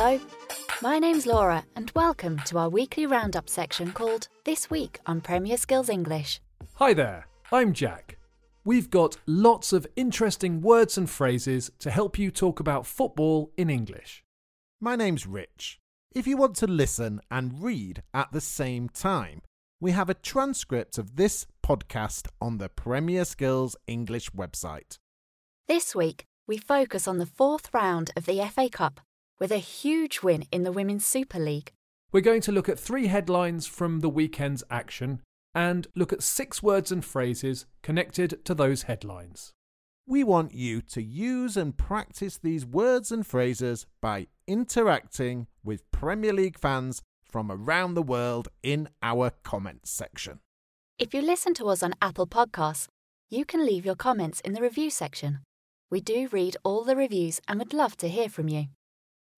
Hello, my name's Laura, and welcome to our weekly roundup section called This Week on Premier Skills English. Hi there, I'm Jack. We've got lots of interesting words and phrases to help you talk about football in English. My name's Rich. If you want to listen and read at the same time, we have a transcript of this podcast on the Premier Skills English website. This week, we focus on the fourth round of the FA Cup with a huge win in the Women's Super League. We're going to look at three headlines from the weekend's action and look at six words and phrases connected to those headlines. We want you to use and practice these words and phrases by interacting with Premier League fans from around the world in our comments section. If you listen to us on Apple Podcasts, you can leave your comments in the review section. We do read all the reviews and would love to hear from you.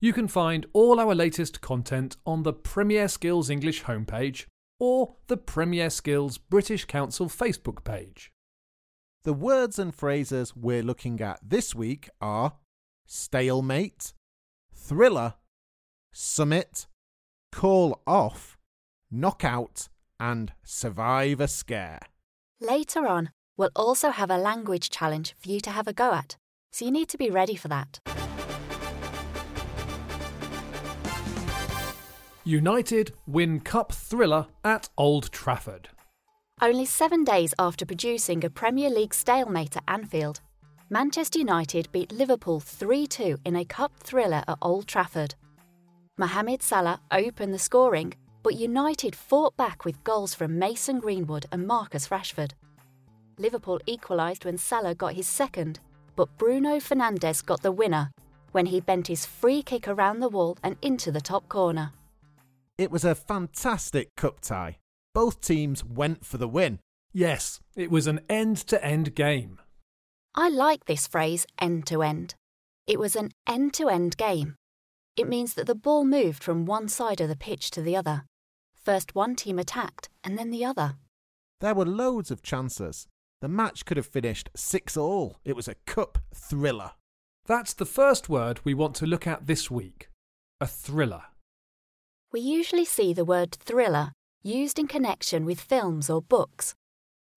You can find all our latest content on the Premier Skills English homepage or the Premier Skills British Council Facebook page. The words and phrases we're looking at this week are stalemate, thriller, summit, call off, knockout, and survive a scare. Later on, we'll also have a language challenge for you to have a go at, so you need to be ready for that. United win cup thriller at Old Trafford. Only seven days after producing a Premier League stalemate at Anfield, Manchester United beat Liverpool 3 2 in a cup thriller at Old Trafford. Mohamed Salah opened the scoring, but United fought back with goals from Mason Greenwood and Marcus Rashford. Liverpool equalised when Salah got his second, but Bruno Fernandes got the winner when he bent his free kick around the wall and into the top corner. It was a fantastic cup tie. Both teams went for the win. Yes, it was an end to end game. I like this phrase, end to end. It was an end to end game. It means that the ball moved from one side of the pitch to the other. First one team attacked, and then the other. There were loads of chances. The match could have finished 6 all. It was a cup thriller. That's the first word we want to look at this week a thriller. We usually see the word thriller used in connection with films or books.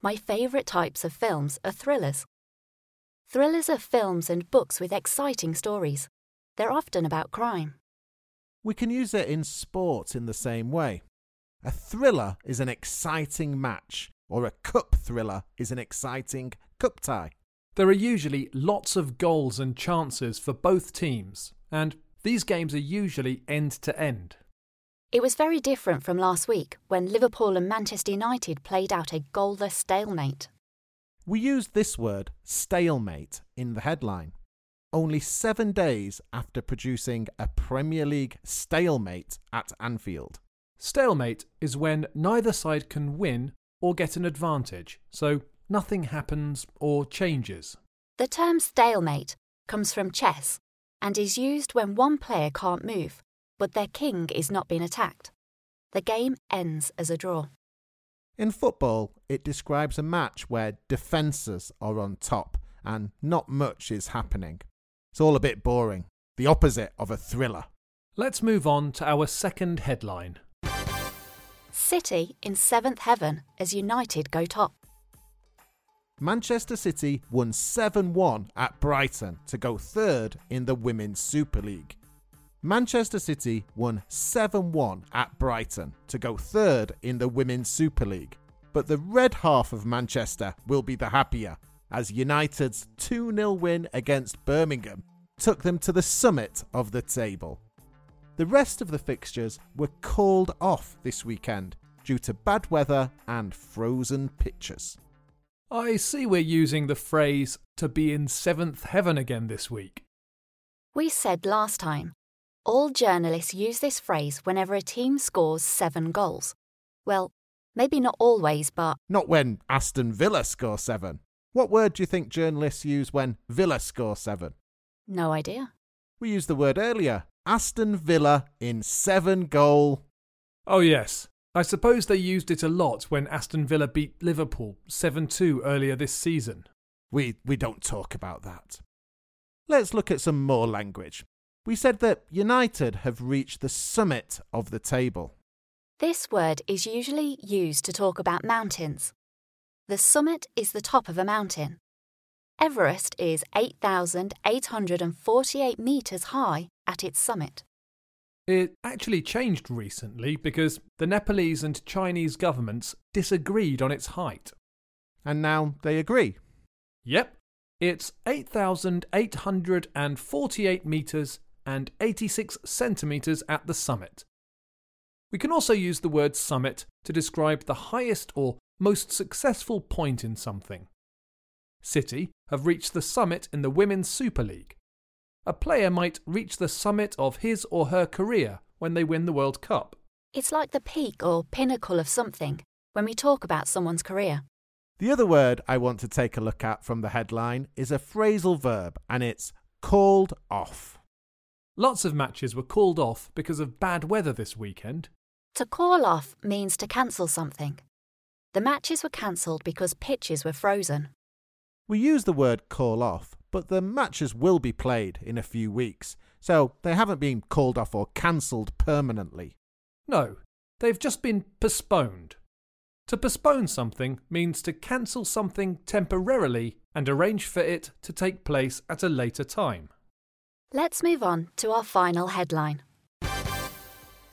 My favourite types of films are thrillers. Thrillers are films and books with exciting stories. They're often about crime. We can use it in sport in the same way. A thriller is an exciting match, or a cup thriller is an exciting cup tie. There are usually lots of goals and chances for both teams, and these games are usually end to end. It was very different from last week when Liverpool and Manchester United played out a goalless stalemate. We used this word, stalemate, in the headline. Only seven days after producing a Premier League stalemate at Anfield. Stalemate is when neither side can win or get an advantage, so nothing happens or changes. The term stalemate comes from chess and is used when one player can't move, but their king is not being attacked. The game ends as a draw. In football, it describes a match where defences are on top and not much is happening. It's all a bit boring, the opposite of a thriller. Let's move on to our second headline. City in seventh heaven as United go top. Manchester City won 7 1 at Brighton to go third in the Women's Super League. Manchester City won 7 1 at Brighton to go third in the Women's Super League. But the red half of Manchester will be the happier, as United's 2 0 win against Birmingham took them to the summit of the table. The rest of the fixtures were called off this weekend due to bad weather and frozen pitches. I see we're using the phrase to be in seventh heaven again this week. We said last time all journalists use this phrase whenever a team scores seven goals. Well, maybe not always, but. Not when Aston Villa score seven. What word do you think journalists use when Villa score seven? No idea. We used the word earlier Aston Villa in seven goal. Oh, yes. I suppose they used it a lot when Aston Villa beat Liverpool 7 2 earlier this season. We, we don't talk about that. Let's look at some more language. We said that United have reached the summit of the table. This word is usually used to talk about mountains. The summit is the top of a mountain. Everest is 8,848 metres high at its summit. It actually changed recently because the Nepalese and Chinese governments disagreed on its height. And now they agree. Yep, it's 8,848 metres and 86 centimetres at the summit. We can also use the word summit to describe the highest or most successful point in something. City have reached the summit in the Women's Super League. A player might reach the summit of his or her career when they win the World Cup. It's like the peak or pinnacle of something when we talk about someone's career. The other word I want to take a look at from the headline is a phrasal verb, and it's called off. Lots of matches were called off because of bad weather this weekend. To call off means to cancel something. The matches were cancelled because pitches were frozen. We use the word call off, but the matches will be played in a few weeks, so they haven't been called off or cancelled permanently. No, they've just been postponed. To postpone something means to cancel something temporarily and arrange for it to take place at a later time. Let's move on to our final headline.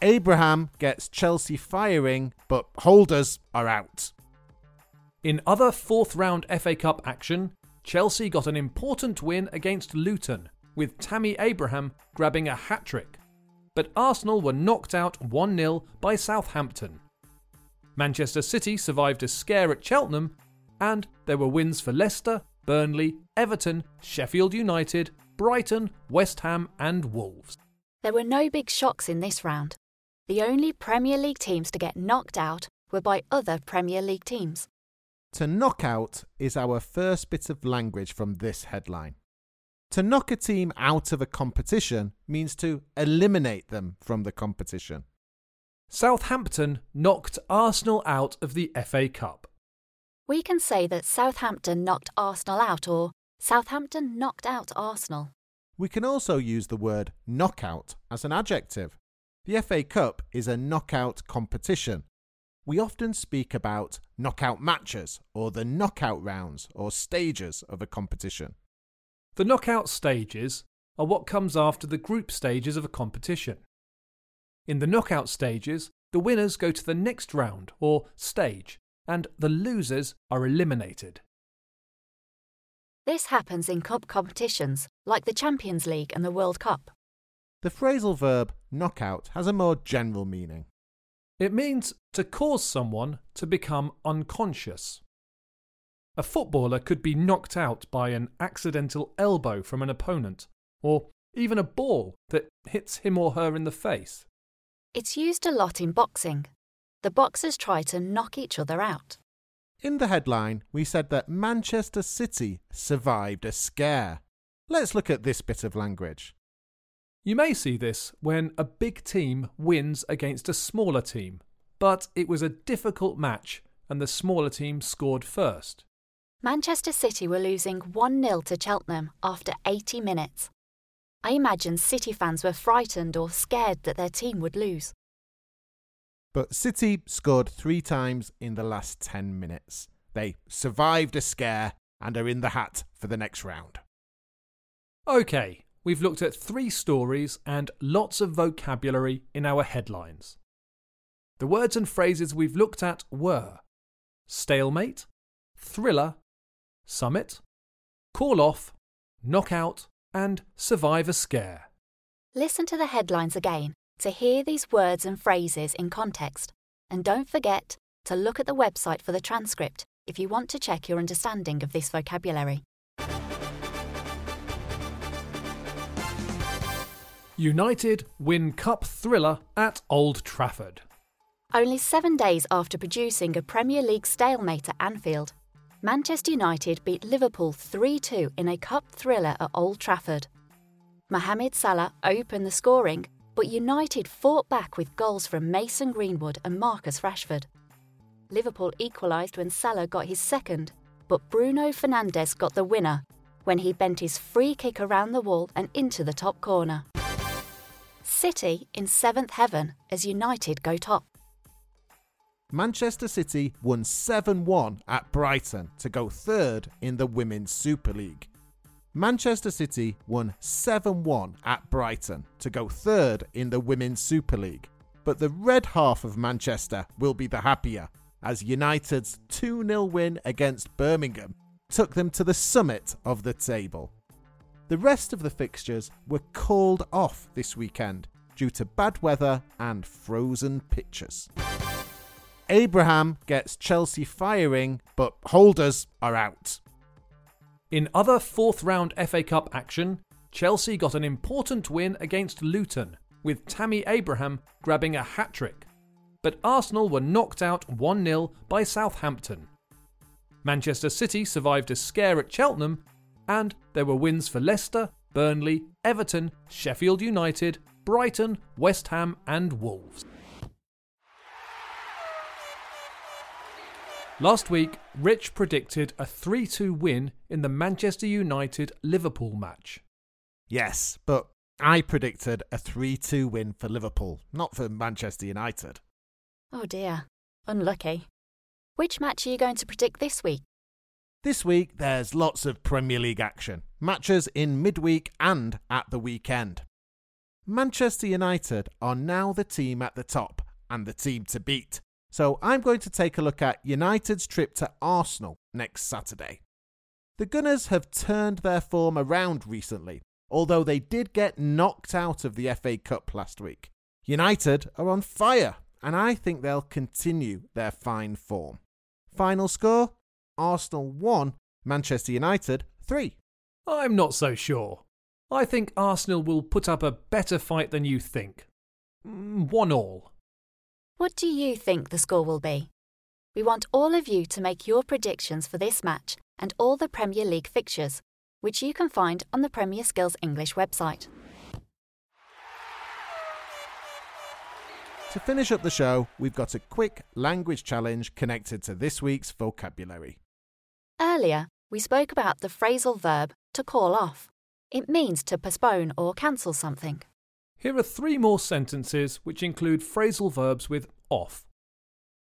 Abraham gets Chelsea firing, but holders are out. In other fourth round FA Cup action, Chelsea got an important win against Luton, with Tammy Abraham grabbing a hat trick. But Arsenal were knocked out 1 0 by Southampton. Manchester City survived a scare at Cheltenham, and there were wins for Leicester, Burnley, Everton, Sheffield United, Brighton, West Ham, and Wolves. There were no big shocks in this round. The only Premier League teams to get knocked out were by other Premier League teams. To knock out is our first bit of language from this headline. To knock a team out of a competition means to eliminate them from the competition. Southampton knocked Arsenal out of the FA Cup. We can say that Southampton knocked Arsenal out or Southampton knocked out Arsenal. We can also use the word knockout as an adjective. The FA Cup is a knockout competition. We often speak about knockout matches or the knockout rounds or stages of a competition. The knockout stages are what comes after the group stages of a competition. In the knockout stages, the winners go to the next round or stage, and the losers are eliminated. This happens in cup competitions like the Champions League and the World Cup. The phrasal verb knockout has a more general meaning. It means to cause someone to become unconscious. A footballer could be knocked out by an accidental elbow from an opponent, or even a ball that hits him or her in the face. It's used a lot in boxing. The boxers try to knock each other out. In the headline, we said that Manchester City survived a scare. Let's look at this bit of language. You may see this when a big team wins against a smaller team, but it was a difficult match and the smaller team scored first. Manchester City were losing 1 0 to Cheltenham after 80 minutes. I imagine City fans were frightened or scared that their team would lose. But City scored three times in the last 10 minutes. They survived a scare and are in the hat for the next round. OK, we've looked at three stories and lots of vocabulary in our headlines. The words and phrases we've looked at were stalemate, thriller, summit, call off, knockout, and survive a scare. Listen to the headlines again to hear these words and phrases in context. And don't forget to look at the website for the transcript if you want to check your understanding of this vocabulary. United win cup thriller at Old Trafford. Only seven days after producing a Premier League stalemate at Anfield, Manchester United beat Liverpool 3 2 in a cup thriller at Old Trafford. Mohamed Salah opened the scoring, but United fought back with goals from Mason Greenwood and Marcus Rashford. Liverpool equalised when Salah got his second, but Bruno Fernandes got the winner when he bent his free kick around the wall and into the top corner. City in seventh heaven as United go top. Manchester City won 7 1 at Brighton to go third in the Women's Super League. Manchester City won 7 1 at Brighton to go third in the Women's Super League. But the red half of Manchester will be the happier as United's 2 0 win against Birmingham took them to the summit of the table. The rest of the fixtures were called off this weekend due to bad weather and frozen pitches. Abraham gets Chelsea firing, but holders are out. In other fourth round FA Cup action, Chelsea got an important win against Luton, with Tammy Abraham grabbing a hat trick. But Arsenal were knocked out 1 0 by Southampton. Manchester City survived a scare at Cheltenham, and there were wins for Leicester, Burnley, Everton, Sheffield United, Brighton, West Ham, and Wolves. Last week, Rich predicted a 3 2 win in the Manchester United Liverpool match. Yes, but I predicted a 3 2 win for Liverpool, not for Manchester United. Oh dear, unlucky. Which match are you going to predict this week? This week, there's lots of Premier League action, matches in midweek and at the weekend. Manchester United are now the team at the top and the team to beat. So I'm going to take a look at United's trip to Arsenal next Saturday. The Gunners have turned their form around recently, although they did get knocked out of the FA Cup last week. United are on fire, and I think they'll continue their fine form. Final score Arsenal 1, Manchester United 3. I'm not so sure. I think Arsenal will put up a better fight than you think. Mm, one all. What do you think the score will be? We want all of you to make your predictions for this match and all the Premier League fixtures, which you can find on the Premier Skills English website. To finish up the show, we've got a quick language challenge connected to this week's vocabulary. Earlier, we spoke about the phrasal verb to call off. It means to postpone or cancel something. Here are three more sentences which include phrasal verbs with off.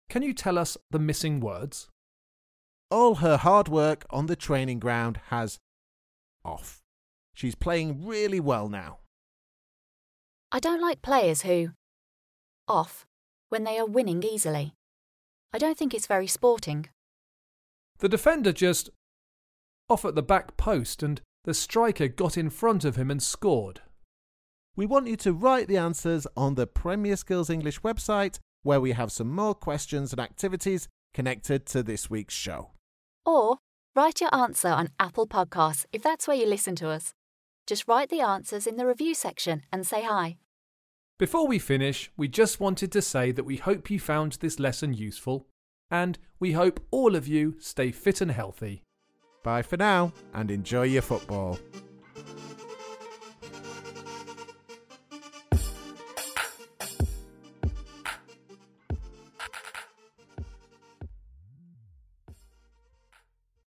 Can you tell us the missing words? All her hard work on the training ground has off. She's playing really well now. I don't like players who off when they are winning easily. I don't think it's very sporting. The defender just off at the back post and the striker got in front of him and scored. We want you to write the answers on the Premier Skills English website, where we have some more questions and activities connected to this week's show. Or write your answer on Apple Podcasts if that's where you listen to us. Just write the answers in the review section and say hi. Before we finish, we just wanted to say that we hope you found this lesson useful, and we hope all of you stay fit and healthy. Bye for now and enjoy your football.